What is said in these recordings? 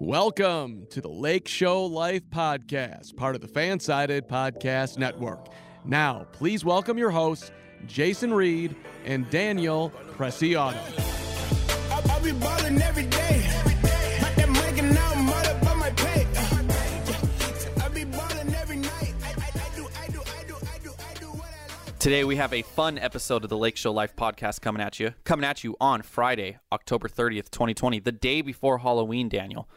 Welcome to the Lake Show Life Podcast, part of the Fansided Podcast Network. Now, please welcome your hosts, Jason Reed and Daniel Preciado. Today we have a fun episode of the Lake Show Life podcast coming at you. Coming at you on Friday, October 30th, 2020, the day before Halloween, Daniel.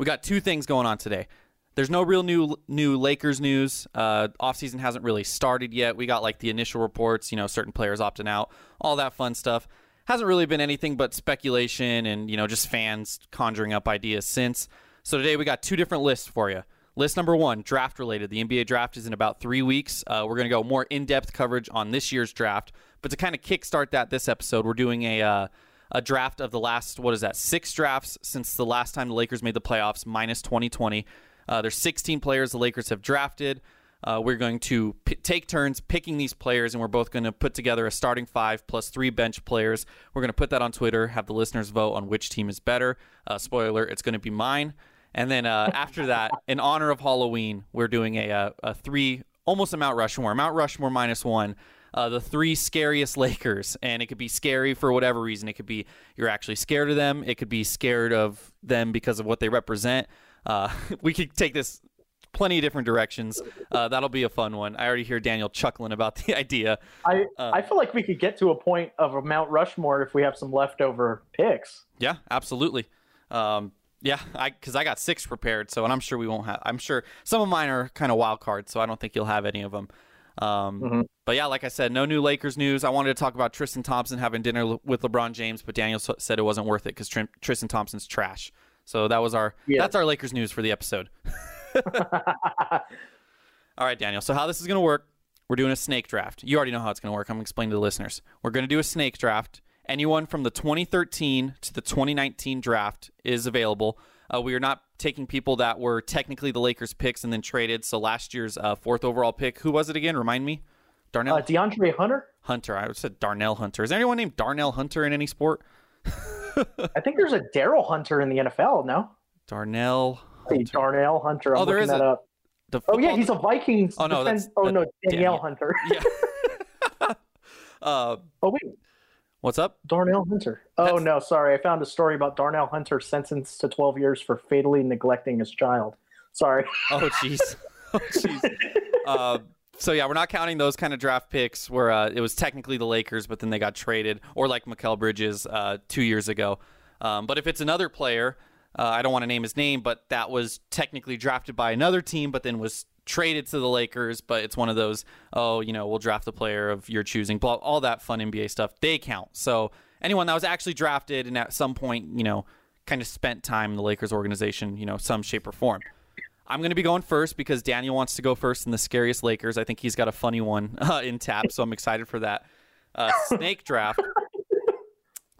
We got two things going on today. There's no real new new Lakers news. Uh, offseason hasn't really started yet. We got like the initial reports, you know, certain players opting out, all that fun stuff. Hasn't really been anything but speculation and, you know, just fans conjuring up ideas since. So today we got two different lists for you. List number one, draft related. The NBA draft is in about three weeks. Uh, we're going to go more in depth coverage on this year's draft. But to kind of kickstart that this episode, we're doing a. Uh, a draft of the last what is that six drafts since the last time the Lakers made the playoffs minus 2020. Uh, there's 16 players the Lakers have drafted. Uh, we're going to p- take turns picking these players, and we're both going to put together a starting five plus three bench players. We're going to put that on Twitter, have the listeners vote on which team is better. Uh, spoiler: it's going to be mine. And then uh, after that, in honor of Halloween, we're doing a, a, a three, almost a Mount Rushmore, Mount Rushmore minus one uh, the three scariest Lakers, and it could be scary for whatever reason. It could be you're actually scared of them. It could be scared of them because of what they represent. Uh, we could take this plenty of different directions. Uh, that'll be a fun one. I already hear Daniel chuckling about the idea. I Uh, I feel like we could get to a point of a Mount Rushmore if we have some leftover picks. Yeah, absolutely. Um, yeah, I because I got six prepared, so and I'm sure we won't have. I'm sure some of mine are kind of wild cards, so I don't think you'll have any of them. Um, But yeah, like I said, no new Lakers news. I wanted to talk about Tristan Thompson having dinner with LeBron James, but Daniel said it wasn't worth it because Tr- Tristan Thompson's trash. So that was our Yeah. that's our Lakers news for the episode. All right, Daniel. So how this is going to work? We're doing a snake draft. You already know how it's going to work. I'm going to explain to the listeners. We're going to do a snake draft. Anyone from the 2013 to the 2019 draft is available. Uh, we are not taking people that were technically the Lakers picks and then traded. So last year's uh, fourth overall pick, who was it again? Remind me. Darnell Uh, DeAndre Hunter, Hunter. I would said Darnell Hunter. Is there anyone named Darnell Hunter in any sport? I think there's a Daryl Hunter in the NFL. No, Darnell. Hey, Darnell Hunter. I'm Oh, there is that a- Oh yeah, he's a Vikings. Oh, no, defense- that's- oh no, Danielle. Hunter. Yeah. uh, oh wait, what's up? Darnell Hunter. Oh That's- no, sorry, I found a story about Darnell Hunter sentenced to 12 years for fatally neglecting his child. Sorry. Oh, jeez. Oh, jeez. uh, so yeah, we're not counting those kind of draft picks where uh, it was technically the Lakers, but then they got traded, or like Mikal Bridges uh, two years ago. Um, but if it's another player, uh, I don't want to name his name, but that was technically drafted by another team, but then was traded to the Lakers. But it's one of those, oh, you know, we'll draft the player of your choosing, blah, all that fun NBA stuff. They count. So anyone that was actually drafted and at some point, you know, kind of spent time in the Lakers organization, you know, some shape or form. I'm going to be going first because Daniel wants to go first in the scariest Lakers. I think he's got a funny one uh, in tap, so I'm excited for that. Uh, snake draft.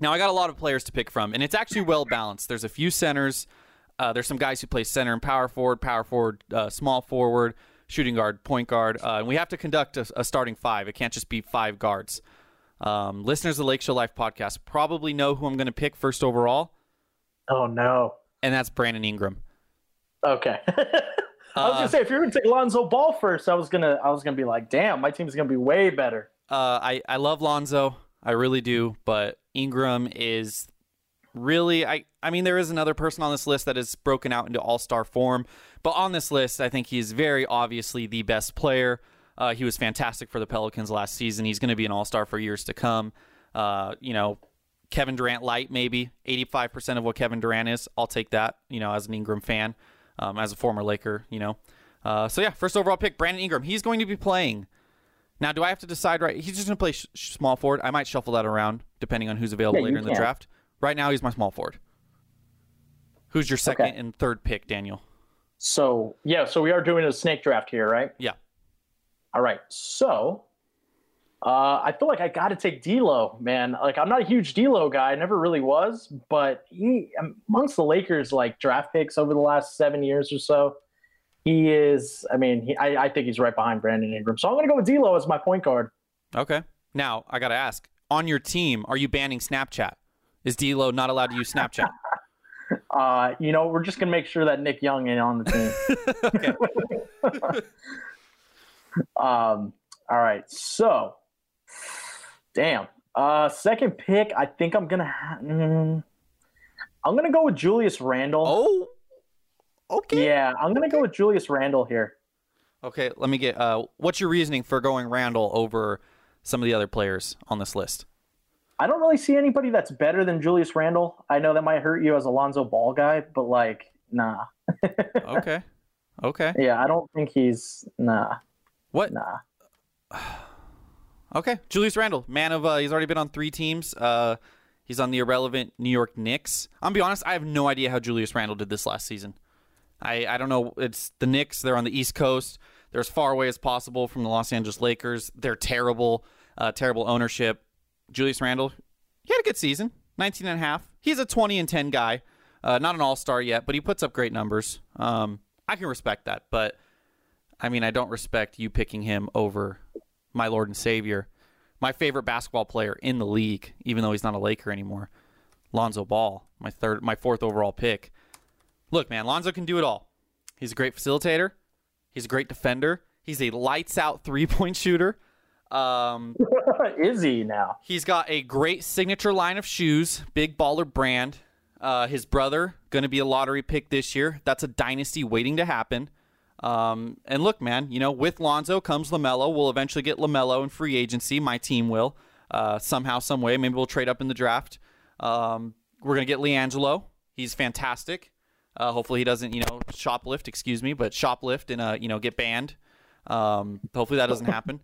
Now I got a lot of players to pick from, and it's actually well balanced. There's a few centers. Uh, there's some guys who play center and power forward, power forward, uh, small forward, shooting guard, point guard, uh, and we have to conduct a, a starting five. It can't just be five guards. Um, listeners of the Lake Show Life podcast probably know who I'm going to pick first overall, Oh no. and that's Brandon Ingram. Okay. I was Uh, gonna say if you're gonna take Lonzo Ball first, I was gonna I was gonna be like, damn, my team's gonna be way better. Uh, I I love Lonzo, I really do, but Ingram is really I I mean there is another person on this list that is broken out into all-star form, but on this list I think he's very obviously the best player. Uh, he was fantastic for the Pelicans last season. He's going to be an all-star for years to come. Uh, you know, Kevin Durant light maybe 85% of what Kevin Durant is. I'll take that, you know, as an Ingram fan, um, as a former Laker, you know. Uh, so yeah, first overall pick Brandon Ingram. He's going to be playing now, do I have to decide right? He's just going to play sh- small forward. I might shuffle that around depending on who's available Yeah, later in the draft. Right now, he's my small forward. Who's your second Okay. and third pick, Daniel? So yeah, so we are doing a snake draft here, right? Yeah. All right. So uh, I feel like I got to take D'Lo, man. Like I'm not a huge D'Lo guy, I never really was, but he amongst the Lakers like draft picks over the last seven years or so, he is. I mean, he, I, I think he's right behind Brandon Ingram. So I'm gonna go with D'Lo as my point guard. Okay. Now, I got to ask on your team, are you banning Snapchat? Is D'Lo not allowed to use Snapchat? Uh, you know, we're just gonna make sure that Nick Young ain't on the team. um, all right, so damn. Uh, second pick, I think I'm gonna. Ha- mm, I'm gonna go with Julius Randle. Oh, okay. Yeah, I'm gonna go with Julius Randle here. Okay, let me get. Uh, what's your reasoning for going Randle over some of the other players on this list? I don't really see anybody that's better than Julius Randle. I know that might hurt you as a Lonzo Ball guy, but like, nah. Okay, okay. Yeah, I don't think he's nah, What? nah. Okay, Julius Randle, man of. Uh, he's already been on three teams. Uh, he's on the irrelevant New York Knicks. I'm gonna be honest. I have no idea how Julius Randle did this last season. I I don't know. It's the Knicks. They're on the East Coast. They're as far away as possible from the Los Angeles Lakers. They're terrible. Uh, terrible ownership. Julius Randle, he had a good season, 19 and a half. He's a 20 and 10 guy. Uh, not an all star yet, but he puts up great numbers. Um, I can respect that, but I mean, I don't respect you picking him over my Lord and Savior, my favorite basketball player in the league, even though he's not a Laker anymore, Lonzo Ball, my third, my fourth overall pick. Look, man, Lonzo can do it all. He's a great facilitator. He's a great defender. He's a lights out three point shooter. Um, Is he now? He's got a great signature line of shoes, big baller brand. Uh, his brother going to be a lottery pick this year. That's a dynasty waiting to happen. Um, and look, man, you know, with Lonzo comes LaMelo. We'll eventually get LaMelo in free agency. My team will uh, somehow, some way. Maybe we'll trade up in the draft. Um, we're gonna get LiAngelo. He's fantastic. Uh, hopefully he doesn't, you know, shoplift. Excuse me, but shoplift and uh, you know, get banned. Um, hopefully that doesn't happen.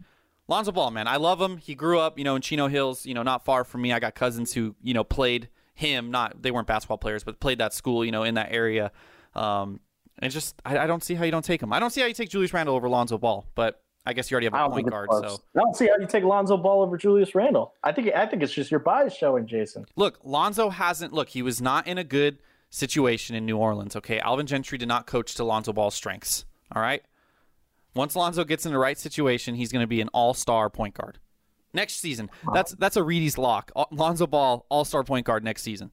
Lonzo Ball, man, I love him. He grew up, you know, in Chino Hills, you know, not far from me. I got cousins who, you know, played him. Not they weren't basketball players, but played that school, you know, in that area. Um, and just I, I don't see how you don't take him. I don't see how you take Julius Randle over Lonzo Ball, but I guess you already have a point guard. So I don't see how you take Lonzo Ball over Julius Randle. I think I think it's just your bias showing, Jason. look, Lonzo hasn't. Look, he was not in a good situation in New Orleans. Okay, Alvin Gentry did not coach to Lonzo Ball's strengths. All right. Once Lonzo gets in the right situation, he's going to be an all-star point guard next season. That's that's a Reedy's lock. Lonzo Ball, all-star point guard next season.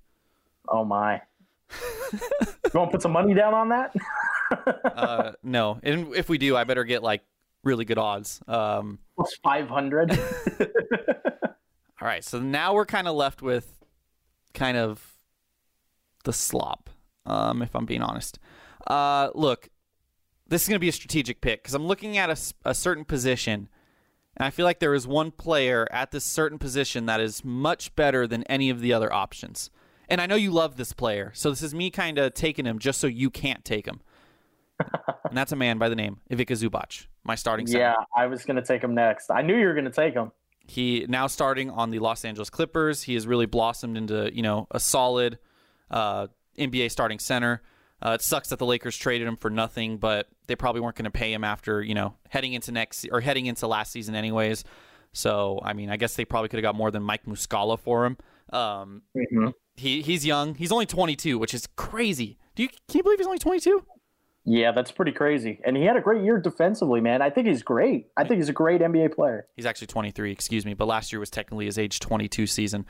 Oh my. you want to put some money down on that? Uh, no, and if we do, I better get like really good odds. Um, Plus five hundred. all right, so now we're kind of left with kind of the slop, um, if I'm being honest. Uh, look, this is going to be a strategic pick because I'm looking at a certain position, and I feel like there is one player at this certain position that is much better than any of the other options. And I know you love this player, so this is me kind of taking him just so you can't take him. and that's a man by the name Ivica Zubac, my starting center. yeah, I was gonna take him next. I knew you were gonna take him. He now starting on the Los Angeles Clippers. He has really blossomed into you know a solid uh, NBA starting center. Uh, it sucks that the Lakers traded him for nothing, but they probably weren't going to pay him after you know heading into next or heading into last season anyways. So I mean, I guess they probably could have got more than Mike Muscala for him. Um, he he's young. He's only 22, which is crazy. Do you can you believe he's only 22? Yeah, that's pretty crazy. And he had a great year defensively, man. I think he's great. I think he's a great NBA player. He's actually 23, excuse me, but last year was technically his age 22 season.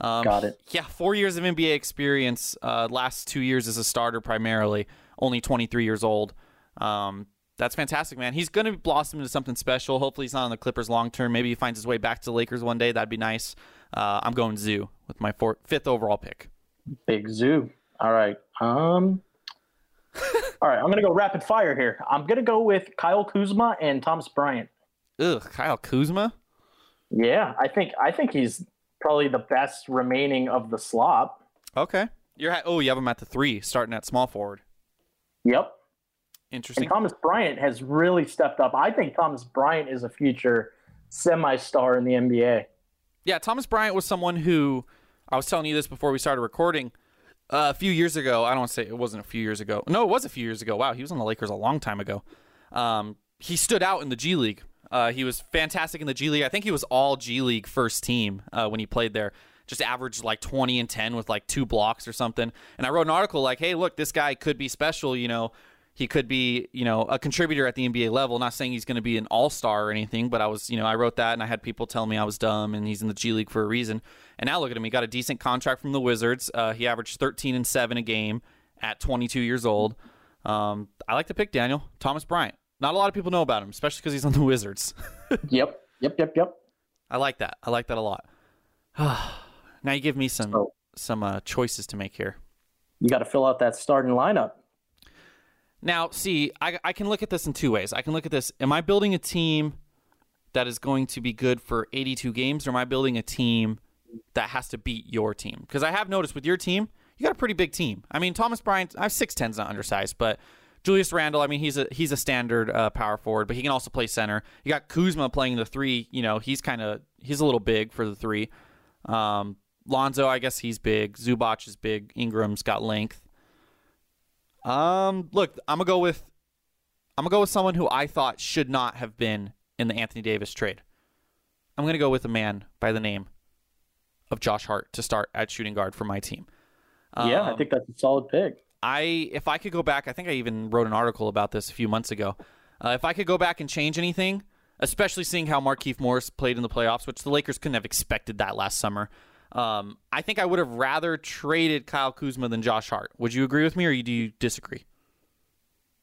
Um, Got it. Yeah, four years of NBA experience. Uh, last two years as a starter primarily. Only 23 years old. Um, that's fantastic, man. He's going to blossom into something special. Hopefully, he's not on the Clippers long term. Maybe he finds his way back to the Lakers one day. That'd be nice. Uh, I'm going Zoo with my fourth, fifth overall pick. Big zoo. All right. Um. all right. I'm gonna go rapid fire here. I'm gonna go with Kyle Kuzma and Thomas Bryant. Ugh, Kyle Kuzma. Yeah, I think I think he's probably the best remaining of the slop. Okay, you're ha- oh you have him at the three, starting at small forward. Yep. Interesting. And Thomas Bryant has really stepped up. I think Thomas Bryant is a future semi-star in the NBA. Yeah, Thomas Bryant was someone who I was telling you this before we started recording. Uh, a few years ago, I don't want to say it wasn't a few years ago. No, it was a few years ago. Wow, he was on the Lakers a long time ago. Um, he stood out in the G League. Uh, he was fantastic in the G League. I think he was all G League first team uh, when he played there. Just averaged like 20 and 10 with like two blocks or something. And I wrote an article like, hey, look, this guy could be special. You know, he could be, you know, a contributor at the NBA level. Not saying he's going to be an all star or anything, but I was, you know, I wrote that and I had people tell me I was dumb and he's in the G League for a reason. And now look at him. He got a decent contract from the Wizards. Uh, he averaged 13 and 7 a game. at 22 years old. Um, I like to pick Daniel Thomas Bryant. Not a lot of people know about him, especially because he's on the Wizards. Yep. Yep. Yep. Yep. I like that. I like that a lot. now you give me some So- some uh, choices to make here. You got to fill out that starting lineup. Now, see, I, I can look at this in two ways. I can look at this: Am I building a team that is going to be good for 82 games, or am I building a team that has to beat your team? Because I have noticed with your team, you got a pretty big team. I mean, Thomas Bryant, I have six tens, not undersized, but Julius Randle, I mean, he's a he's a standard uh, power forward, but he can also play center. You got Kuzma playing the three. You know, he's kind of he's a little big for the three. Um, Lonzo, I guess he's big. Zubac is big. Ingram's got length. Um, look, I'm gonna go with I'm gonna go with someone who I thought should not have been in the Anthony Davis trade. I'm gonna go with a man by the name of Josh Hart to start at shooting guard for my team. yeah, I Um, think that's a solid pick. I if I could go back, I think I even wrote an article about this a few months ago. Uh, if I could go back and change anything, especially seeing how Markieff Morris played in the playoffs, which the Lakers couldn't have expected that last summer. Um, I think I would have rather traded Kyle Kuzma than Josh Hart. Would you agree with me, or do you disagree?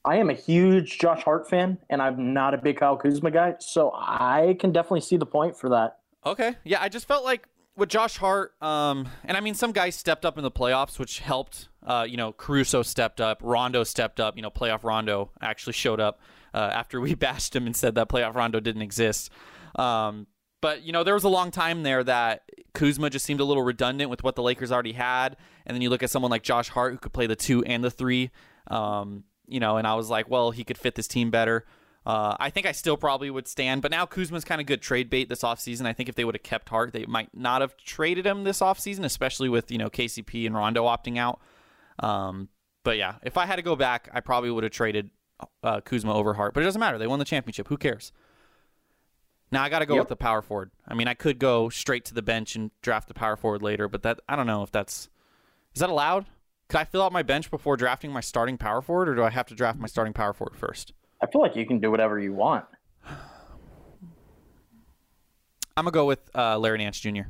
I am a huge Josh Hart fan, and I'm not a big Kyle Kuzma guy, so I can definitely see the point for that. Okay. Yeah, I just felt like with Josh Hart, um, and I mean, some guys stepped up in the playoffs, which helped. Uh, you know, Caruso stepped up, Rondo stepped up. You know, playoff Rondo actually showed up uh, after we bashed him and said that playoff Rondo didn't exist. Um, but you know, there was a long time there that Kuzma just seemed a little redundant with what the Lakers already had, and then you look at someone like Josh Hart who could play the two and the three. Um, you know, and I was like, well, he could fit this team better. Uh, I think I still probably would stand, but now Kuzma's kind of good trade bait this offseason. I think if they would have kept Hart, they might not have traded him this offseason, especially with, you know, KCP and Rondo opting out. Um, but yeah, if I had to go back, I probably would have traded uh, Kuzma over Hart, but it doesn't matter. They won the championship. Who cares? Now I got to go Yep. with the power forward. I mean, I could go straight to the bench and draft the power forward later, but that I don't know if that's is that allowed? Could I fill out my bench before drafting my starting power forward, or do I have to draft my starting power forward first? I feel like you can do whatever you want. I'm gonna go with uh, Larry Nance Jr.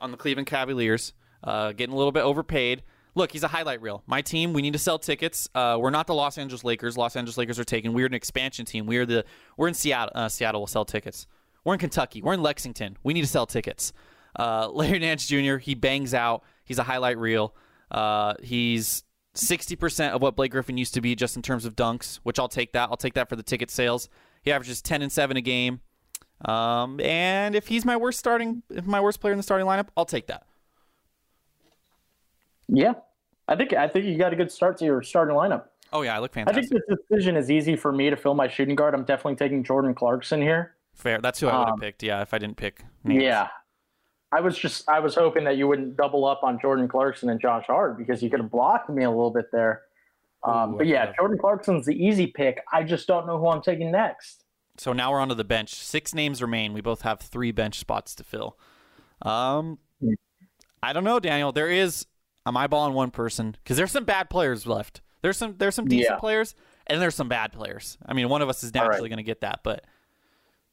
on the Cleveland Cavaliers, uh, getting a little bit overpaid. Look, he's a highlight reel. My team, we need to sell tickets. Uh, we're not the Los Angeles Lakers. Los Angeles Lakers are taken. We're an expansion team. We're the we're in Seattle. Uh, Seattle will sell tickets. We're in Kentucky. We're in Lexington. We need to sell tickets. Uh, Larry Nance Jr. He bangs out. He's a highlight reel. Uh, he's 60% of what Blake Griffin used to be just in terms of dunks, which I'll take that. I'll take that for the ticket sales. He averages 10 and 7 a game. Um, and if he's my worst starting, if my worst player in the starting lineup, I'll take that. Yeah, I think I think you got a good start to your starting lineup. Oh yeah, I look fantastic. I think this decision is easy for me to fill my shooting guard. I'm definitely taking Jordan Clarkson here. Fair. That's who I would have Um, picked. Yeah, if I didn't pick. Nance. Yeah. I was just I was hoping that you wouldn't double up on Jordan Clarkson and Josh Hart because you could have blocked me a little bit there. Um, Ooh, but yeah. Jordan Clarkson's the easy pick. I just don't know who I'm taking next. So now we're onto the bench. Six names remain. We both have three bench spots to fill. Um, I don't know, Daniel. There is. I'm eyeballing one person because there's some bad players left. There's some there's some decent Yeah. players and there's some bad players. I mean, one of us is All right. naturally going to get that, but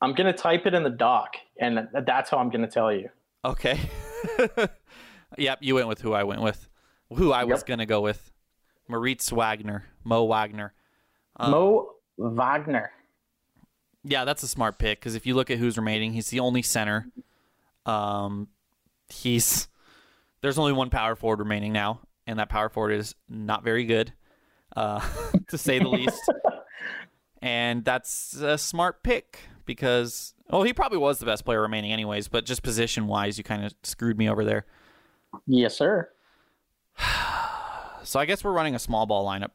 I'm gonna type it in the doc, and that's how I'm gonna tell you. okay. yep, you went with who I went with. Who I was going to go with. Moritz Wagner, Mo Wagner. Um, Mo Wagner. Yeah, that's a smart pick because if you look at who's remaining, he's the only center. Um, he's there's only one power forward remaining now, and that power forward is not very good, uh, to say the least. And that's a smart pick because well, he probably was the best player remaining, anyways. But just position wise, you kind of screwed me over there. Yes, sir. So I guess we're running a small ball lineup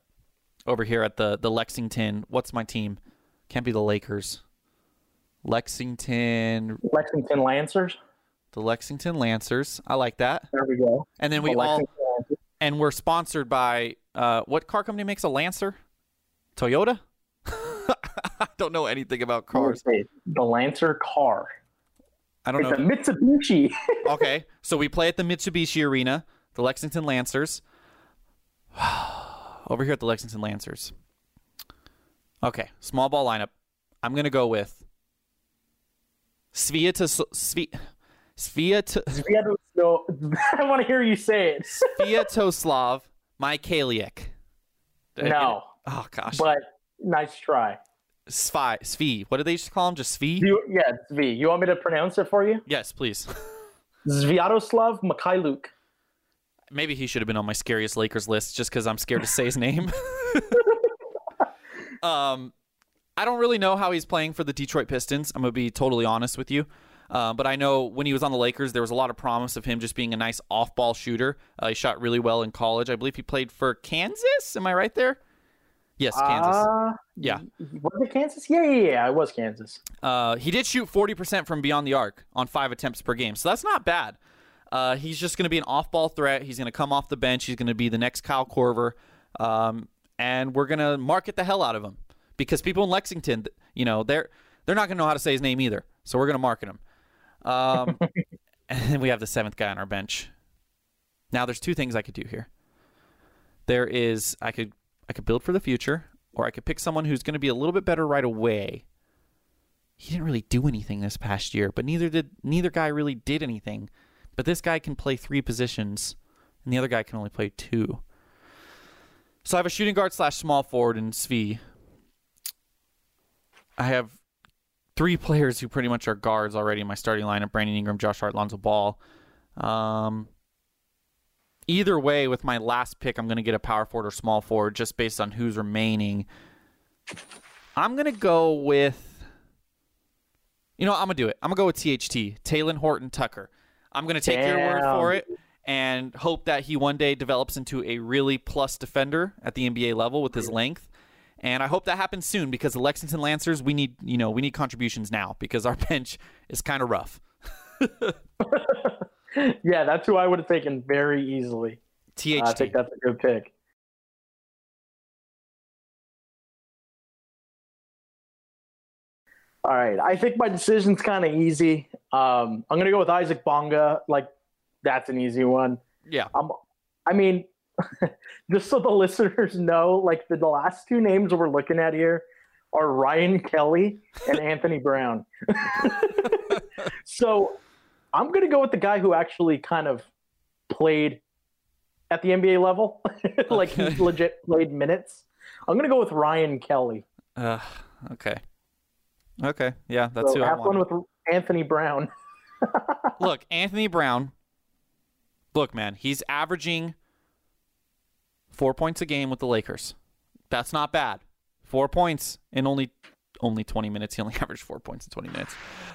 over here at the the Lexington. What's my team? Can't be the Lakers. Lexington Lexington Lancers. The Lexington Lancers. I like that. There we go. And then we The all Lancers. and we're sponsored by uh, what car company makes a Lancer? Toyota. I don't know anything about cars. The Lancer car. I don't It's a. Mitsubishi. okay, so we play at the Mitsubishi Arena, the Lexington Lancers. Over here at the Lexington Lancers. Okay, small ball lineup. I'm gonna go with Svia to Svia Svia Sviatoslav- I want to hear you say it. Sviatoslav Mike Kaliak. No, Oh gosh. but nice try. Svi. Svi. What do they just call him? Just Svi? You, yeah, it's V. You want me to pronounce it for you? Yes, please. Sviatoslav Mykhailiuk. Maybe he should have been on my scariest Lakers list just because I'm scared to say his name. um, I don't really know how he's playing for the Detroit Pistons. I'm gonna be totally honest with you. Uh, but I know when he was on the Lakers, there was a lot of promise of him just being a nice off-ball shooter. Uh, he shot really well in college. I believe he played for Kansas. Am I right there? Yes, Kansas. Uh, yeah. Was it Kansas? Yeah, yeah, yeah. It was Kansas. Uh, he did shoot 40% from beyond the arc on five attempts per game, so that's not bad. Uh, he's just going to be an off-ball threat. He's going to come off the bench. He's going to be the next Kyle Korver, um, and we're going to market the hell out of him because people in Lexington, you know, they're they're not going to know how to say his name either. So we're going to market him. Um, and then we have the seventh guy on our bench. Now, there's two things I could do here. There is I could I could build for the future, or I could pick someone who's going to be a little bit better right away he didn't really do anything this past year, but neither did neither guy really did anything. But this guy can play three positions, and the other guy can only play two. So I have a shooting guard slash small forward in Svi. I have three players who pretty much are guards already in my starting lineup: Brandon Ingram, Josh Hart, Lonzo Ball. Um, either way, with my last pick, I'm going to get a power forward or small forward just based on who's remaining. I'm going to go with. You know, I'm gonna do it. I'm gonna go with THT, Talen Horton Tucker. I'm gonna take your word for it and hope that he one day develops into a really plus defender at the NBA level with his length. And I hope that happens soon because the Lexington Lancers, we need you know we need contributions now because our bench is kind of rough. Yeah, that's who I would have taken very easily. THT. I think that's a good pick. All right, I think my decision's kind of easy. Um, I'm gonna go with Isaac Bonga. Like, that's an easy one. yeah. Um, I mean, just so the listeners know, like the, the last two names we're looking at here are Ryan Kelly and Anthony Brown. so I'm gonna go with the guy who actually kind of played at the NBA level, like he legit played minutes. I'm gonna go with Ryan Kelly. Uh, okay. Okay. Yeah, that's so who I have want. fun with Anthony Brown. look, Anthony Brown. Look, man, he's averaging four points a game with the Lakers. That's not bad. Four points in only only 20 minutes. He only averaged four points in 20 minutes.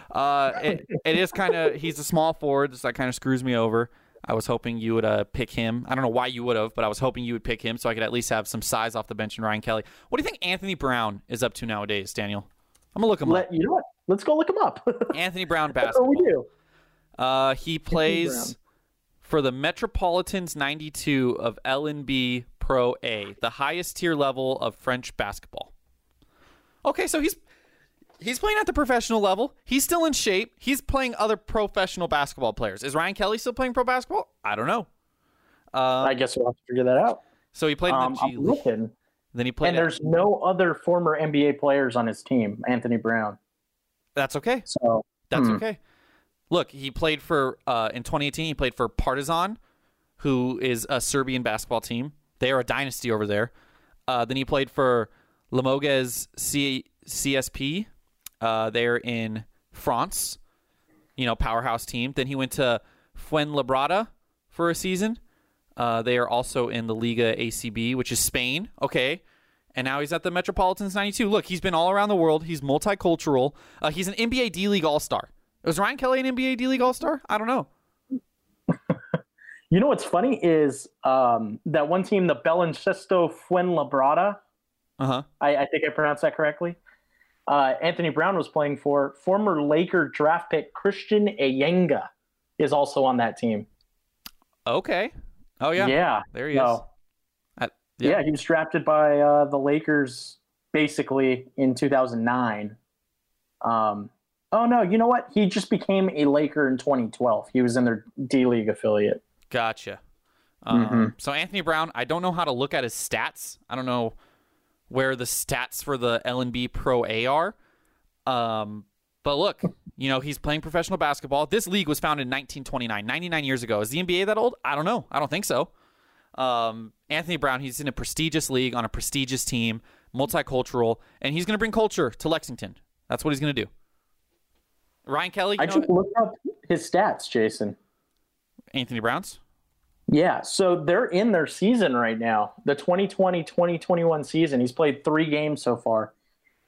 Uh, it, it is kind of he's a small forward, so that kind of screws me over. I was hoping you would uh, pick him. I don't know why you would have, but I was hoping you would pick him so I could at least have some size off the bench in Ryan Kelly. What do you think Anthony Brown is up to nowadays, Daniel? I'm gonna look him Let you know what? Let's go look him up. up. Anthony Brown That's what basketball. we do. Uh, he plays for the Metropolitans 92 of LNB Pro A, the highest tier level of French basketball. Okay, so he's he's playing at the professional level. He's still in shape. He's playing other professional basketball players. Is Ryan Kelly still playing pro basketball? I don't know. Uh, I guess we'll have to figure that out. so he played in Um, the G I'm League. looking. Then he played. And at- there's no other former NBA players on his team, Anthony Brown. that's okay. So That's Hmm. okay. Look, he played for uh, in 2018. He played for Partizan, who is a Serbian basketball team. They are a dynasty over there. Uh, then he played for Limoges C- CSP. Uh, they're in France, you know, powerhouse team. Then he went to Fuenlabrada for a season. Uh, they are also in the Liga ACB, which is Spain. Okay. And now he's at the Metropolitans 92. Look, he's been all around the world. He's multicultural. Uh, he's an NBA D League All Star. Was Ryan Kelly an NBA D League All Star? I don't know. You know what's funny is um, that one team, the Baloncesto Fuenlabrada. Uh huh. I, I think I pronounced that correctly. Uh, Anthony Brown was playing for former Laker draft pick Christian Eyenga is also on that team. Okay. Oh yeah. yeah, There he no. is. I- yeah. he was drafted by uh, the Lakers basically in 2009. Um, oh no, you know what? He just became a Laker in 2012. He was in their D League affiliate. Gotcha. Um, Mhm. So Anthony Brown, I don't know how to look at his stats. I don't know where the stats for the LNB Pro A are. Um, but look, you know he's playing professional basketball. This league was founded in 1929, 99 years ago. Is the NBA that old? I don't know. I don't think so. Um, Anthony Brown, he's in a prestigious league on a prestigious team, multicultural, and he's going to bring culture to Lexington. That's what he's going to do. Ryan Kelly, you I know, just looked up his stats, Jason. Anthony Brown's. Yeah, so they're in their season right now. The 2020-2021 season. He's played 3 games so far.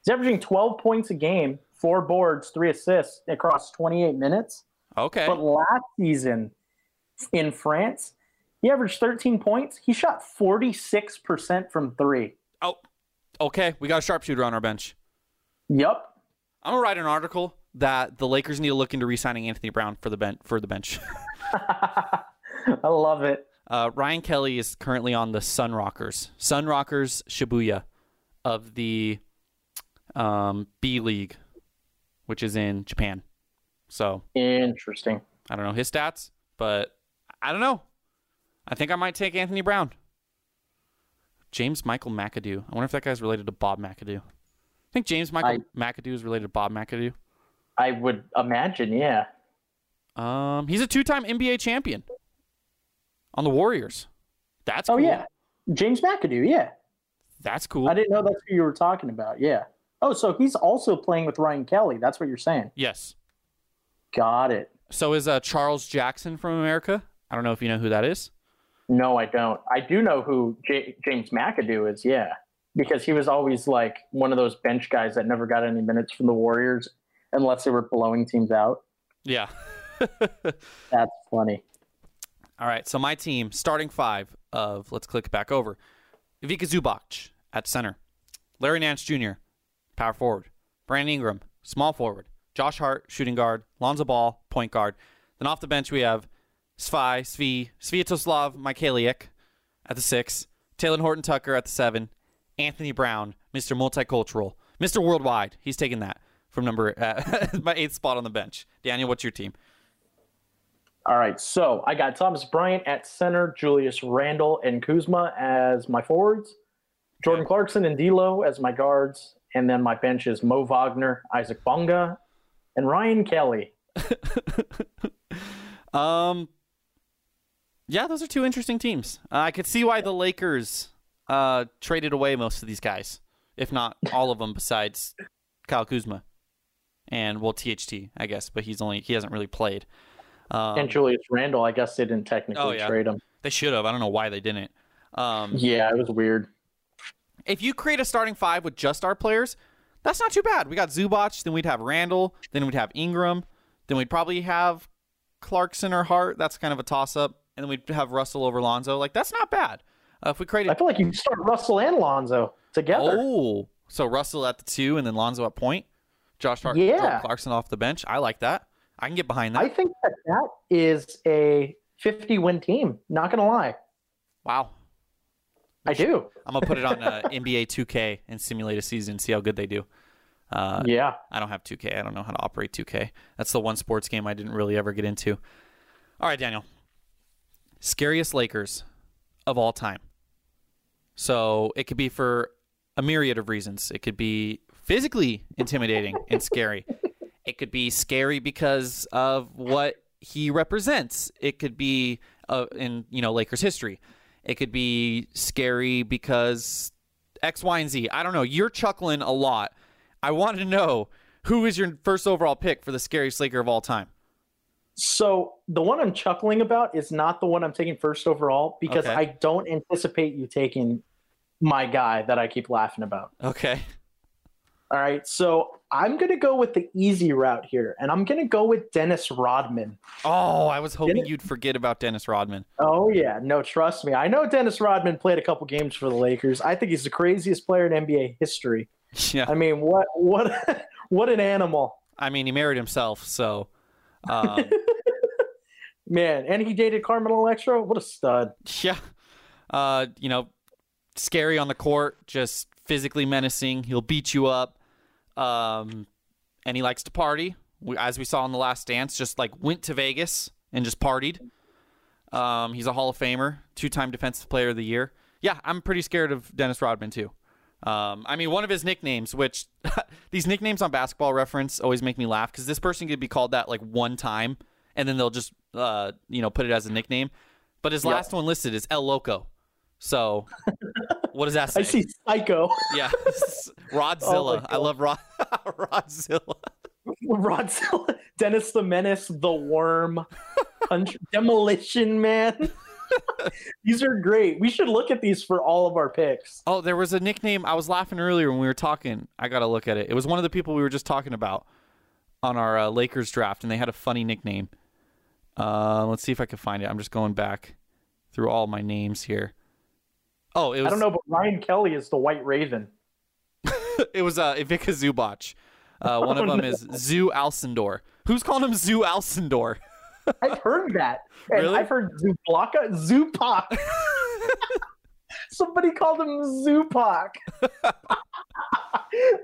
He's averaging 12 points a game, 4 boards, 3 assists across 28 minutes. Okay. But last season in France, he averaged 13 points. He shot 46% from 3. oh, okay. We got a sharpshooter on our bench. Yup. I'm gonna write an article that the Lakers need to look into re-signing Anthony Brown for the bench. For the bench. I love it. Uh, Ryan Kelly is currently on the Sun Rockers, Sun Rockers Shibuya, of the um, B League, which is in Japan. So Interesting. I don't know his stats, but I don't know. I think I might take Anthony Brown. James Michael McAdoo. I wonder if that guy's related to Bob McAdoo. I think James Michael McAdoo is related to Bob McAdoo. I would imagine, yeah. Um, he's a two-time NBA champion on the Warriors. That's Oh cool. yeah, James McAdoo. Yeah, That's cool. I didn't know that's who you were talking about. Yeah. Oh, so he's also playing with Ryan Kelly. That's what you're saying. Yes. Got it. So is uh, Charles Jackson from America? I don't know if you know who that is. No, I don't. I do know who J- James McAdoo is. Yeah, because he was always like one of those bench guys that never got any minutes from the Warriors unless they were blowing teams out. Yeah. That's funny. All right. So my team, starting five of let's click back over. Vika Zubac at center. Larry Nance Jr., power forward. Brandon Ingram, small forward. Josh Hart, shooting guard. Lonzo Ball, point guard. Then off the bench we have Svi, Svi, Sviatoslav Mikhailik at the six. Taylor Horton Tucker at the seven. Anthony Brown, Mr. Multicultural, Mr. Worldwide. He's taking that from number uh, my eighth spot on the bench. Daniel, what's your team? All right, so I got Thomas Bryant at center, Julius Randle and Kuzma as my forwards, Jordan. Clarkson and D'Lo as my guards, and then my bench is Mo Wagner, Isaac Bonga, and Ryan Kelly. Um, yeah, those are two interesting teams. Uh, I could see why the Lakers uh, traded away most of these guys, if not all of them, besides Kyle Kuzma and well THT, I guess, but he's only he hasn't really played. Um, and Julius Randle, I guess they didn't technically Oh, yeah. trade him. they should have. I don't know why they didn't. Um, Yeah, it was weird. if you create a starting five with just our players, that's not too bad. We got Zubac, then we'd have Randle, then we'd have Ingram, then we'd probably have Clarkson or Hart. That's kind of a toss up, and then we'd have Russell over Lonzo. Like that's not bad. Uh, if we created I feel like you start Russell and Lonzo together. Oh, so Russell at the two and then Lonzo at point. Josh Hart, Yeah. Clarkson off the bench. I like that. I can get behind that. I think that that is a 50 win team. Not going to lie. wow. I do. I'm gonna put it on uh, NBA 2K and simulate a season, and see how good they do. Uh, Yeah. I don't have 2K. I don't know how to operate 2K. That's the one sports game I didn't really ever get into. All right, Daniel. Scariest Lakers of all time. So it could be for a myriad of reasons. It could be physically intimidating and scary. It could be scary because of what he represents. It could be uh, in you know Lakers history. It could be scary because X, Y, and Z. I don't know. You're chuckling a lot. I want to know who is your first overall pick for the scariest Laker of all time. So the one I'm chuckling about is not the one I'm taking first overall because Okay. I don't anticipate you taking my guy that I keep laughing about. Okay. All right. So I'm going to go with the easy route here, and I'm going to go with Dennis Rodman. Oh, I was hoping Didn't- you'd forget about Dennis Rodman. Oh, yeah. No, trust me. I know Dennis Rodman played a couple games for the Lakers. I think he's the craziest player in NBA history. Yeah. I mean, what, what, what an animal. I mean, he married himself, so um, Man, and he dated Carmen Electra. What a stud. yeah. Uh, you know, scary on the court, just physically menacing. He'll beat you up. Um, and he likes to party, We- as we saw in the Last Dance. Just like went to Vegas and just partied. Um, he's a Hall of Famer, two-time Defensive Player of the Year. Yeah, I'm pretty scared of Dennis Rodman too. Um, I mean, one of his nicknames, which these nicknames on Basketball Reference always make me laugh because this person could be called that like one time, and then they'll just uh, you know put it as a nickname. But his Yep. last one listed is El Loco. So, what does that say? I see Psycho, Yeah, Rodzilla. Oh I love Rod Rodzilla. Rodzilla, Dennis the Menace, The Worm, Demolition Man. these are great. We should look at these for all of our picks. Oh, there was a nickname. I was laughing earlier when we were talking. I got to look at it. It was one of the people we were just talking about on our uh, Lakers draft, and they had a funny nickname. Uh, let's see if I can find it. I'm just going back through all my names here. Oh, it was I don't know, but Ryan Kelly is the White Raven. it was uh, Ivica Zubac. Uh, one of Oh, them no. is Zoo Alcindor. Who's calling him Zoo Alcindor? I've heard that. And Really? I've heard Zublaka, Zupak. Somebody called him Zupak.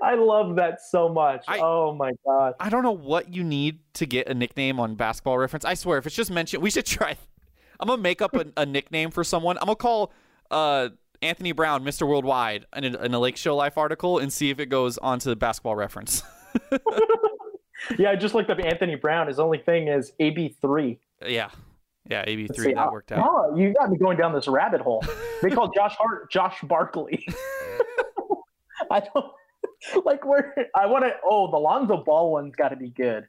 I love that so much. I- oh my god. I don't know what you need to get a nickname on basketball reference. I swear, if it's just mentioned, we should try. I'm gonna make up a, a nickname for someone. I'm gonna call uh, Anthony Brown Mr. Worldwide in a, in a Lake Show Life article and see if it goes onto the basketball reference. Yeah, I just looked up Anthony Brown. His only thing is AB3. yeah, yeah, AB3. see, that oh, worked out. Oh, you got me going down this rabbit hole. They call Josh Hart Josh Barkley. I don't like where I want to. Oh, the Lonzo Ball one's got to be good.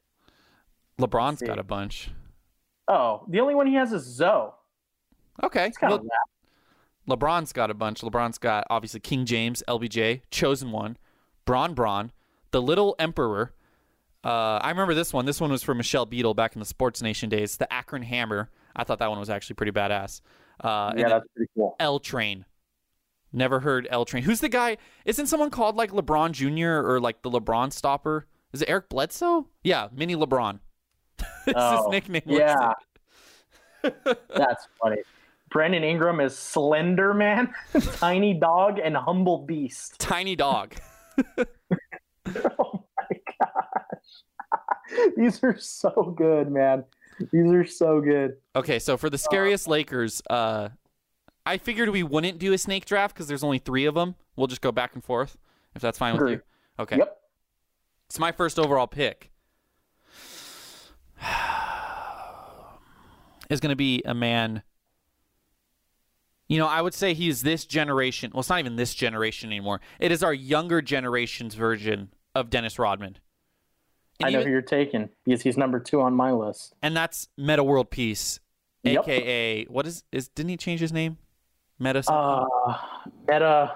LeBron's got a bunch. Oh, the only one he has is Zoe. Okay, It's kind well. LeBron's got a bunch. LeBron's got obviously King James, LBJ, Chosen One, Bron Bron, the Little Emperor. Uh, I remember this one. This one was for Michelle Beadle back in the Sports Nation days. The Akron Hammer. I thought that one was actually pretty badass. Uh, Yeah, that's pretty cool. L Train. Never heard L Train. Who's the guy? Isn't someone called like LeBron Jr. or like the LeBron Stopper? Is it Eric Bledsoe? Yeah, Mini LeBron. It's Oh, his nickname. yeah. That's funny. Brandon Ingram is Slender Man, Tiny Dog, and Humble Beast. Tiny Dog. Oh my gosh. These are so good, man. These are so good. Okay, so for the scariest Lakers, uh, I figured we wouldn't do a snake draft because there's only three of them. We'll just go back and forth, if that's fine with you. Okay. Yep. It's my first overall pick. Is going to be a man. You know, I would say he's this generation. Well, it's not even this generation anymore. It is our younger generation's version of Dennis Rodman. And I know even- who you're taking because he's number two on my list. and that's Metta World Peace, Yep. aka what is is didn't he change his name? Metta. something? Uh, Metta,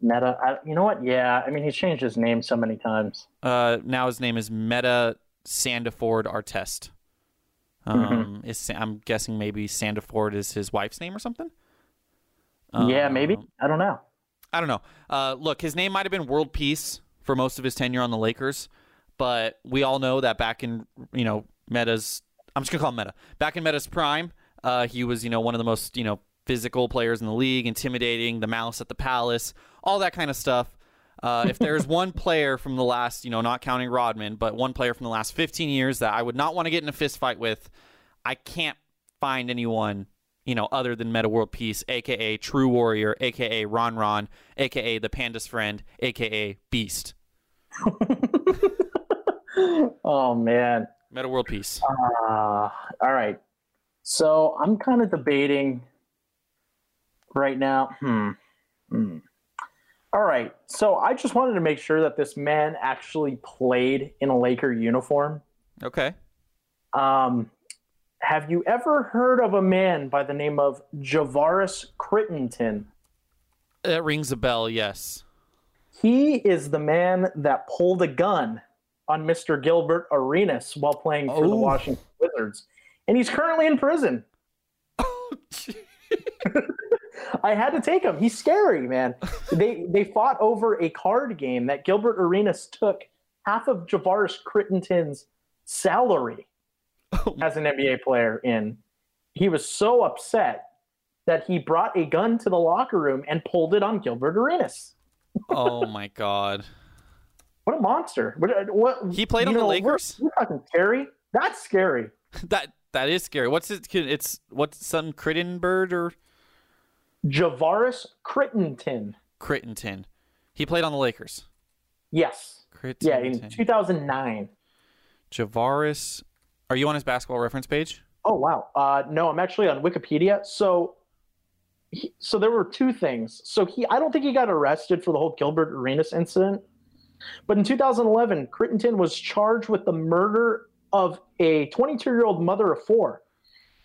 Metta. I, you know what? Yeah, I mean he's changed his name so many times. Uh, now his name is Metta Sandiford Artest. Um, is I'm guessing maybe Sandiford is his wife's name or something. Yeah, maybe. Um, I don't know. I don't know. Uh, look, his name might have been World Peace for most of his tenure on the Lakers, but we all know that back in you know Metta's, I'm just gonna call him Metta. Back in Metta's prime, uh, he was you know one of the most you know physical players in the league, intimidating, the Malice at the Palace, all that kind of stuff. Uh, if there's one player from the last, you know, not counting Rodman, but one player from the last 15 years that I would not want to get in a fist fight with, I can't find anyone, you know, other than Metta World Peace, aka True Warrior, aka Ron Ron, aka the Panda's friend, aka Beast. Oh man. Metta World Peace. Uh, all right. So I'm kind of debating right now. Hmm. Hmm. All right. So I just wanted to make sure that this man actually played in a Laker uniform. Okay. Um, have you ever heard of a man by the name of Javaris Crittenton? That rings a bell, yes. He is the man that pulled a gun on Mr. Gilbert Arenas while playing for the Oh. Washington Wizards. And he's currently in prison. Oh, I had to take him. He's scary, man. they they fought over a card game that Gilbert Arenas took half of Javaris Crittenton's salary as an NBA player in. He was so upset that he brought a gun to the locker room and pulled it on Gilbert Arenas. oh my god. What a monster! What, what He played on the know, we're- Lakers? We're, talking scary. That's scary. That that is scary. What's it it's what's some Crittenberg or Javaris Crittenton. Crittenton? He played on the Lakers. Yes. Crittenton. Yeah, in 2009. Javaris. Are you on his basketball reference page? Oh wow. Uh, no, I'm actually on Wikipedia. So he, so there were two things. So he, I don't think he got arrested for the whole Gilbert Arenas incident. But in 2011, Crittenton was charged with the murder of a 22 year old mother of four.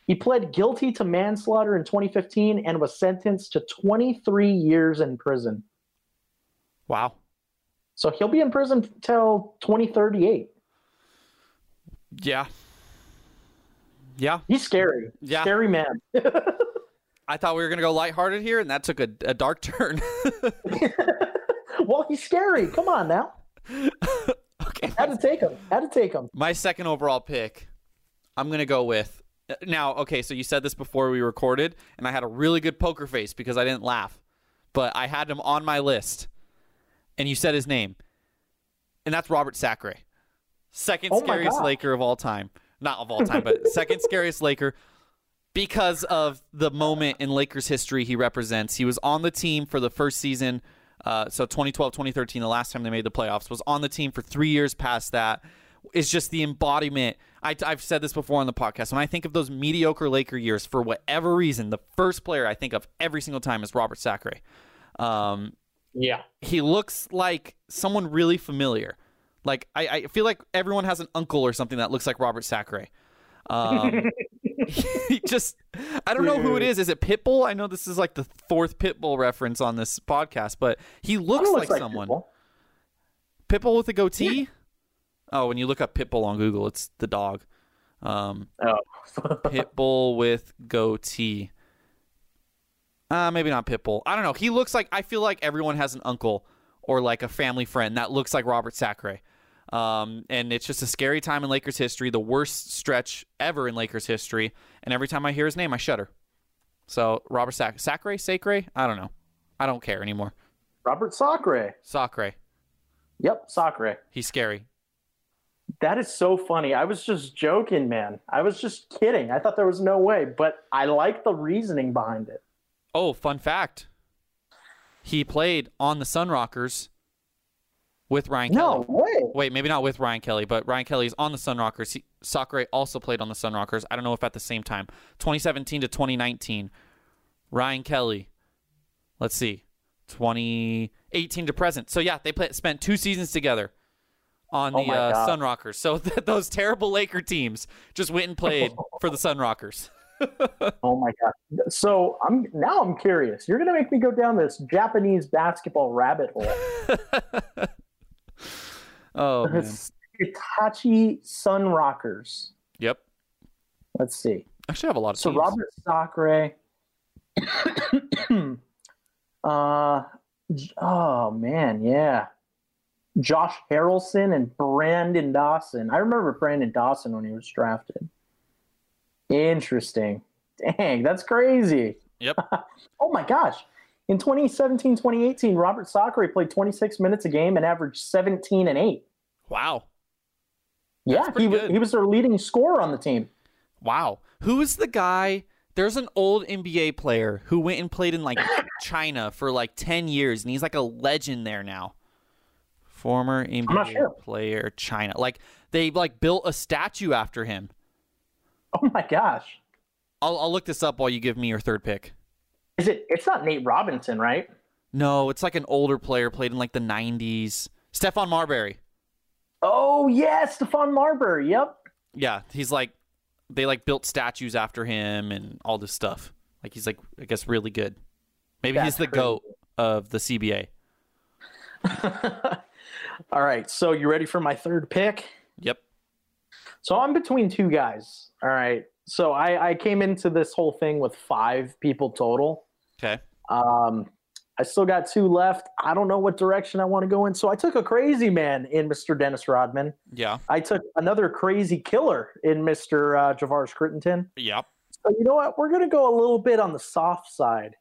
He pled guilty to manslaughter in 2015 and was sentenced to 23 years in prison. Wow. So he'll be in prison till 2038. Yeah. Yeah. He's scary. Yeah. Scary man. I thought we were gonna go lighthearted here, and that took a, a dark turn. well, he's scary. Come on now. okay. Had to take him. Had to take him. My second overall pick, I'm gonna go with. Now, okay, so you said this before we recorded, and I had a really good poker face because I didn't laugh, but I had him on my list, and you said his name, and that's Robert Sacre, second Oh scariest. Laker of all time, not of all time, but second scariest Laker because of the moment in Lakers history he represents. He was on the team for the first season, uh, so 2012, 2013, the last time they made the playoffs, was on the team for three years past that. Is just the embodiment. I, I've said this before on the podcast. When I think of those mediocre Laker years, for whatever reason, the first player I think of every single time is Robert Sacre. Um, Yeah. he looks like someone really familiar. Like I, I feel like everyone has an uncle or something that looks like Robert Sacre. Um, he just I don't know who it is. Is it Pitbull? I know this is like the fourth Pitbull reference on this podcast, but he looks Kinda like, someone. people. Pitbull with a goatee. Oh, when you look up Pitbull on Google, it's the dog. Um, Oh. Pitbull with goatee. Uh, maybe not Pitbull. I don't know. He looks like I feel like everyone has an uncle or like a family friend that looks like Robert Sacre. Um, and it's just a scary time in Lakers history, the worst stretch ever in Lakers history. And every time I hear his name, I shudder. So Robert Sac- Sacre, Sacre, I don't know. I don't care anymore. Robert Sacre. Sacre, Yep, Sacre. he's scary. That is so funny. I was just joking, man. I was just kidding. I thought there was no way, but I like the reasoning behind it. Oh, fun fact. He played on the Sun Rockers with Ryan No Kelly. No way. Wait, maybe not with Ryan Kelly, but Ryan Kelly is on the Sun Rockers. He, Sacre also played on the Sun Rockers. I don't know if at the same time. 2017 to 2019, Ryan Kelly. Let's see, 2018 to present. So yeah, they play, spent two seasons together on Oh the uh. Sun Rockers. So th- those terrible Laker teams just went and played for the Sun Rockers. Oh my god. So I'm now I'm curious. You're gonna make me go down this Japanese basketball rabbit hole. Oh man. Hitachi Sun Rockers. Yep. Let's see. I actually, I have a lot of So teams. Robert Sacre. uh, oh man, yeah. Josh Harrellson and Brandon Dawson. I remember Brandon Dawson when he was drafted. Interesting. Dang, that's crazy. Yep. Oh my gosh. In 2017 2018, Robert Sacre played 26 minutes a game and averaged 17 and 8. Wow. Yeah, he was, good. he was their leading scorer on the team. Wow. Who is the guy? There's an old NBA player who went and played in like China for like 10 years and he's like a legend there now. Former NBA sure. player China. Like they like built a statue after him. Oh my gosh. I'll I'll look this up while you give me your third pick. Is it it's not Nate Robinson, right? No, it's like an older player played in like the 90s. Stephon Marbury. Oh yeah, Stephon Marbury. Yep. Yeah, he's like they like built statues after him and all this stuff. Like he's like I guess really good. Maybe he's the crazy. goat of the CBA. All right, so you ready for my third pick? Yep. So I'm between two guys. All right. So I, I came into this whole thing with five people total. Okay. Um, I still got two left. I don't know what direction I want to go in. So I took a crazy man in Mr. Dennis Rodman. Yeah. I took another crazy killer in Mr. Uh, Javaris Crittenton. Yep. So you know what? We're going to go a little bit on the soft side.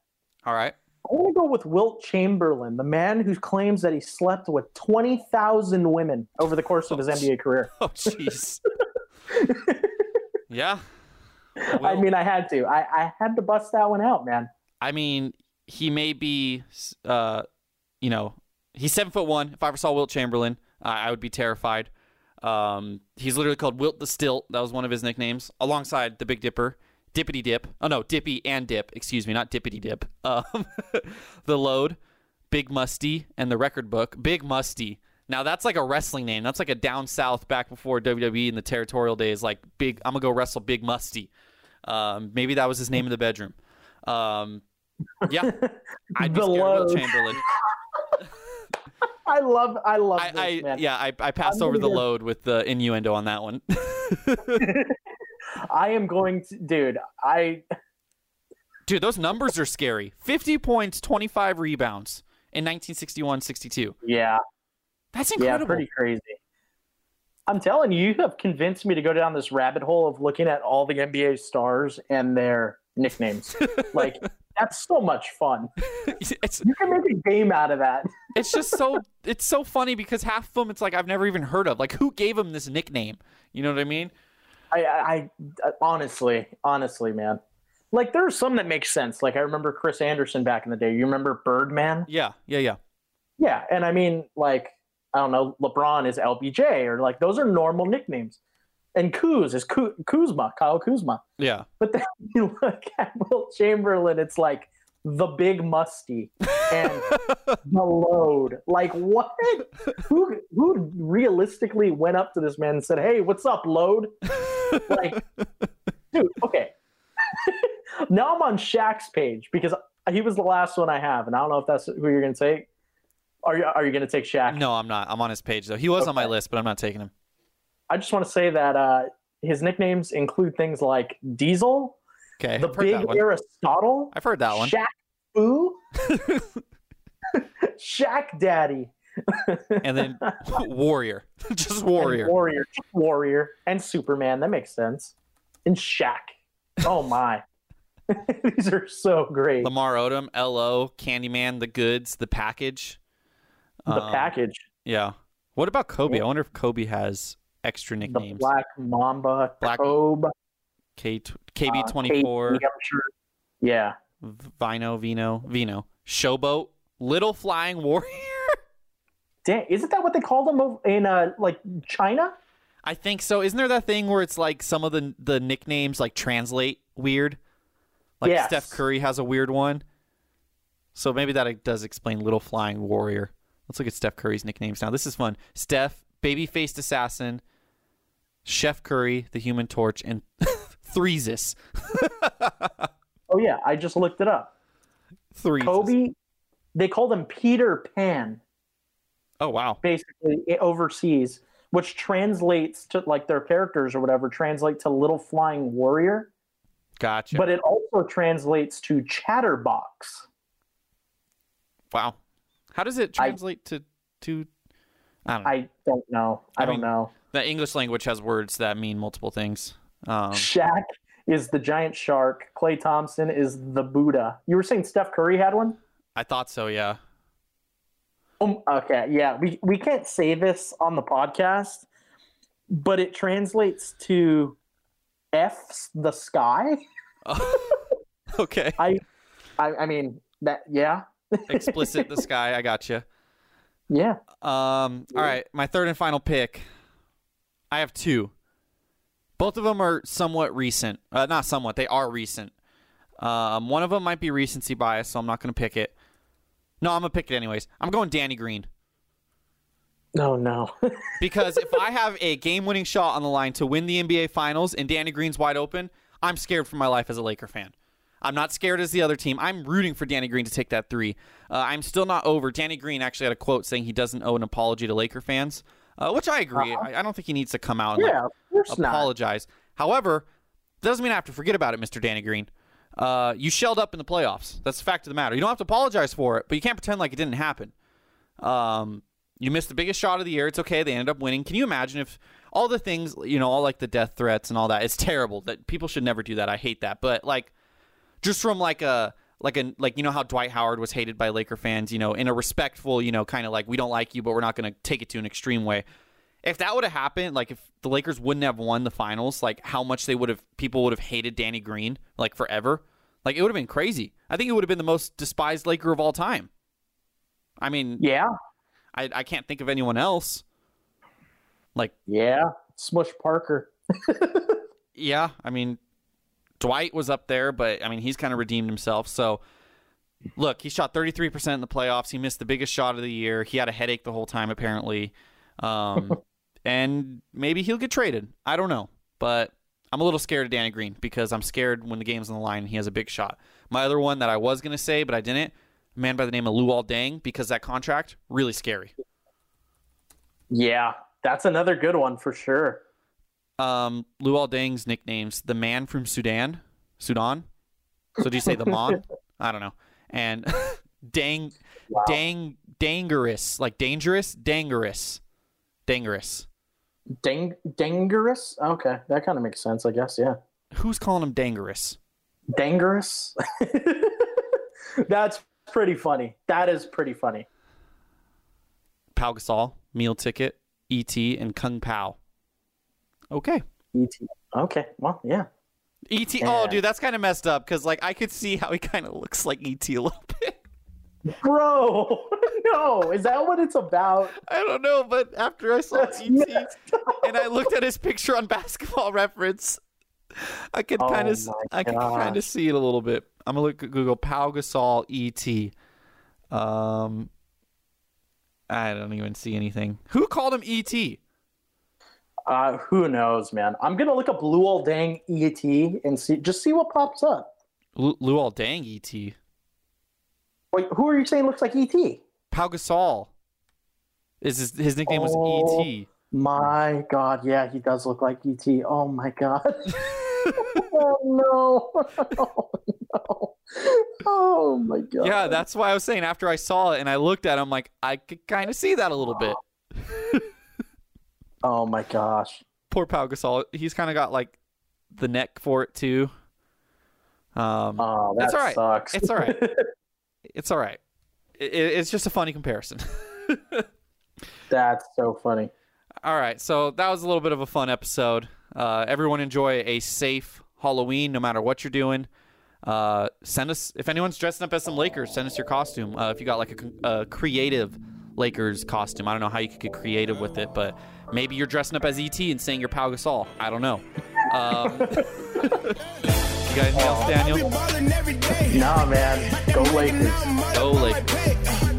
All right. I want to go with Wilt Chamberlain, the man who claims that he slept with 20,000 women over the course of his NBA career. Oh, jeez. yeah. I mean, I had to. I, I had to bust that one out, man. I mean, he may be, uh, you know, he's seven foot one. If I ever saw Wilt Chamberlain, I I would be terrified. Um, he's literally called Wilt the Stilt. That was one of his nicknames, alongside the Big Dipper. Dippity Dip. Oh no, Dippy and Dip. Excuse me, not Dippity Dip. Um, the Load, Big Musty, and the Record Book, Big Musty. Now that's like a wrestling name. That's like a down south back before WWE in the territorial days. Like big, I'm gonna go wrestle Big Musty. Um, maybe that was his name in the bedroom. Um, yeah, I'd be scared of Chamberlain. I love I love I, this I yeah, I, I passed I'm over the gonna load with the innuendo on that one. I am going to dude, I Dude, those numbers are scary. 50 points, 25 rebounds in 1961-62. yeah, That's yeah, incredible. pretty crazy. I'm telling you, you have convinced me to go down this rabbit hole of looking at all the NBA stars and their nicknames. like that's so much fun. it's You can make a game out of that. it's just so it's so funny because half of them it's like I've never even heard of. Like who gave him this nickname? You know what I mean? I, I, I uh, honestly, honestly, man. Like there are some that make sense. Like I remember Chris Andersen back in the day. You remember Birdman? Yeah, yeah, yeah. Yeah, and I mean, like I don't know, LeBron is LBJ, or like those are normal nicknames. And Kuz is Kuzma, Kyle Kuzma. Yeah. But then you look at Wilt Chamberlain, it's like the Big Musty and the Load. Like what? Who who realistically went up to this man and said, "Hey, what's up, Load?" Like, dude, okay. now I'm on Shaq's page because he was the last one I have, and I don't know if that's who you're gonna take. Are you Are you gonna take Shaq? No, I'm not. I'm on his page though. He was on my list, but I'm not taking him. I just want to say that uh, his nicknames include things like Diesel, Okay. the I've Big. Aristotle, I've heard that one. Shaq Fu, Shaq Daddy, And then Warrior. Just and Warrior. Warrior, Warrior, and Superman. That makes sense. And Shaq. Oh my, these are so great. Lamar Odom, LO, Candyman, The Goods, The Package. the Um, package, Yeah. What about Kobe? I wonder if Kobe has extra nicknames. the. Black Mamba, Black- Kobe, K uh, KB24, KD, I'm sure. Yeah, Vino, Vino, Vino, Showboat, Little Flying Warrior. Damn, isn't that what they call them in uh, like China? I think so. Isn't there that thing where it's like some of the the nicknames like translate weird? Like Yes. Steph Curry has a weird one. So maybe that does explain Little Flying Warrior. Let's look at Steph Curry's nicknames now. This is fun. Steph, Baby Faced Assassin, Chef Curry, the Human Torch, and Threesis. Oh yeah, I just looked it up. Threesis. Kobe, they called him Peter Pan, Oh wow. basically i- overseas, which translates to like their characters or whatever translate to Little Flying Warrior, Gotcha. but it also translates to Chatterbox. wow. How does it I- translate to to I don't know. I don't know. I, I don't mean- know. the English language has words that mean multiple things. Um, Shaq is the giant shark. Klay Thompson is the Buddha. You were saying Steph Curry had one? I thought so, yeah. Um, okay, yeah, we we can't say this on the podcast, but it translates to F's the sky. okay. I, I, I mean that. Yeah, Explicit the sky. I got you. Yeah. Um. All right. My third and final pick. I have two. Both of them are somewhat recent. Uh, not somewhat. They are recent. Um. One of them might be recency bias, so I'm not going to pick it. No, I'm gonna pick it anyways. I'm going Danny Green No, no. because if I have a game-winning shot on the line to win the NBA Finals and Danny Green's wide open, I'm scared for my life as a Laker fan. I'm not scared as the other team. I'm rooting for Danny Green to take that three. Uh, I'm still not over. Danny Green actually had a quote saying he doesn't owe an apology to Laker fans, uh, which I agree. I, I don't think he needs to come out and yeah, of course not. apologize. However, that doesn't mean I have to forget about it, Mr. Danny Green. Uh, you shelled up in the playoffs. That's the fact of the matter. You don't have to apologize for it, but you can't pretend like it didn't happen. Um, you missed the biggest shot of the year. It's okay. They ended up winning. Can you imagine if all the things, you know, all like the death threats and all that? It's terrible. That people should never do that. I hate that. But like, just from like a like a like you know how Dwight Howard was hated by Laker fans, you know, in a respectful, you know, kind of like we don't like you, but we're not going to take it to an extreme way. If that would have happened, like if the Lakers wouldn't have won the finals, like how much they would have people would have hated Danny Green like forever. Like it would have been crazy. I think it would have been the most despised Laker of all time. I mean, Yeah, I, I can't think of anyone else. Like, yeah. Smush Parker. yeah, I mean, Dwight was up there, but I mean, he's kind of redeemed himself. So, look, he shot 33% in the playoffs. He missed the biggest shot of the year. He had a headache the whole time, apparently. Um, and maybe he'll get traded. I don't know. But I'm a little scared of Danny Green because I'm scared when the game's on the line and he has a big shot. My other one that I was going to say, but I didn't, a man by the name of Luol Deng, because that contract, really scary. Yeah, that's another good one for sure. Um, Luol Deng's nicknames the man from Sudan, Sudan. So do you say the Mon? I don't know. And Dang, Wow. Dang, Dangerous, like dangerous, dangerous, dangerous. Dang, dangerous. Okay, that kind of makes sense, I guess. Yeah, Who's calling him dangerous? dangerous. that's pretty funny. That is pretty funny. Pau Gasol, meal ticket, ET, and Kung Pao. Okay. Et. Okay, well, yeah. ET. Yeah. Oh, dude, that's kind of messed up because like I could see how he kind of looks like ET a little bit. Bro, no, is that what it's about? I don't know, but after I saw That's ET and I looked at his picture on Basketball Reference, I could kind Oh of my I could kind of see it a little bit. I'm gonna look at Google Pau Gasol ET. Um, I don't even see anything. Who called him ET? Uh, who knows, man? I'm gonna look up Luol Deng ET and see just see what pops up. Lu- Luol Deng ET. Wait, who are you saying looks like ET? Pau Gasol. Is his, his nickname was Oh. ET. My God, yeah, he does look like ET. Oh my God. oh no. Oh no. Oh my God. Yeah, that's why I was saying after I saw it and I looked at him, like I could kind of see that a little bit. Oh my gosh. Poor Pau Gasol. He's kind of got like the neck for it too. Um, Oh, that It's all right. sucks. It's all right. it's all right. It, it- it's just a funny comparison. That's so funny. all right, so that was a little bit of a fun episode. Uh, everyone enjoy a safe Halloween, no matter what you're doing. Uh, send us if anyone's dressing up as some Lakers. Send us your costume. Uh, if you got like a, a creative Lakers costume, I don't know how you could get creative with it, but maybe you're dressing up as ET and saying you're Pau Gasol. I don't know. Um, you got anything else, Daniel? be ballin' every day. Nah, man. Go Lakers. Now I'm all Go about Lakers. pay.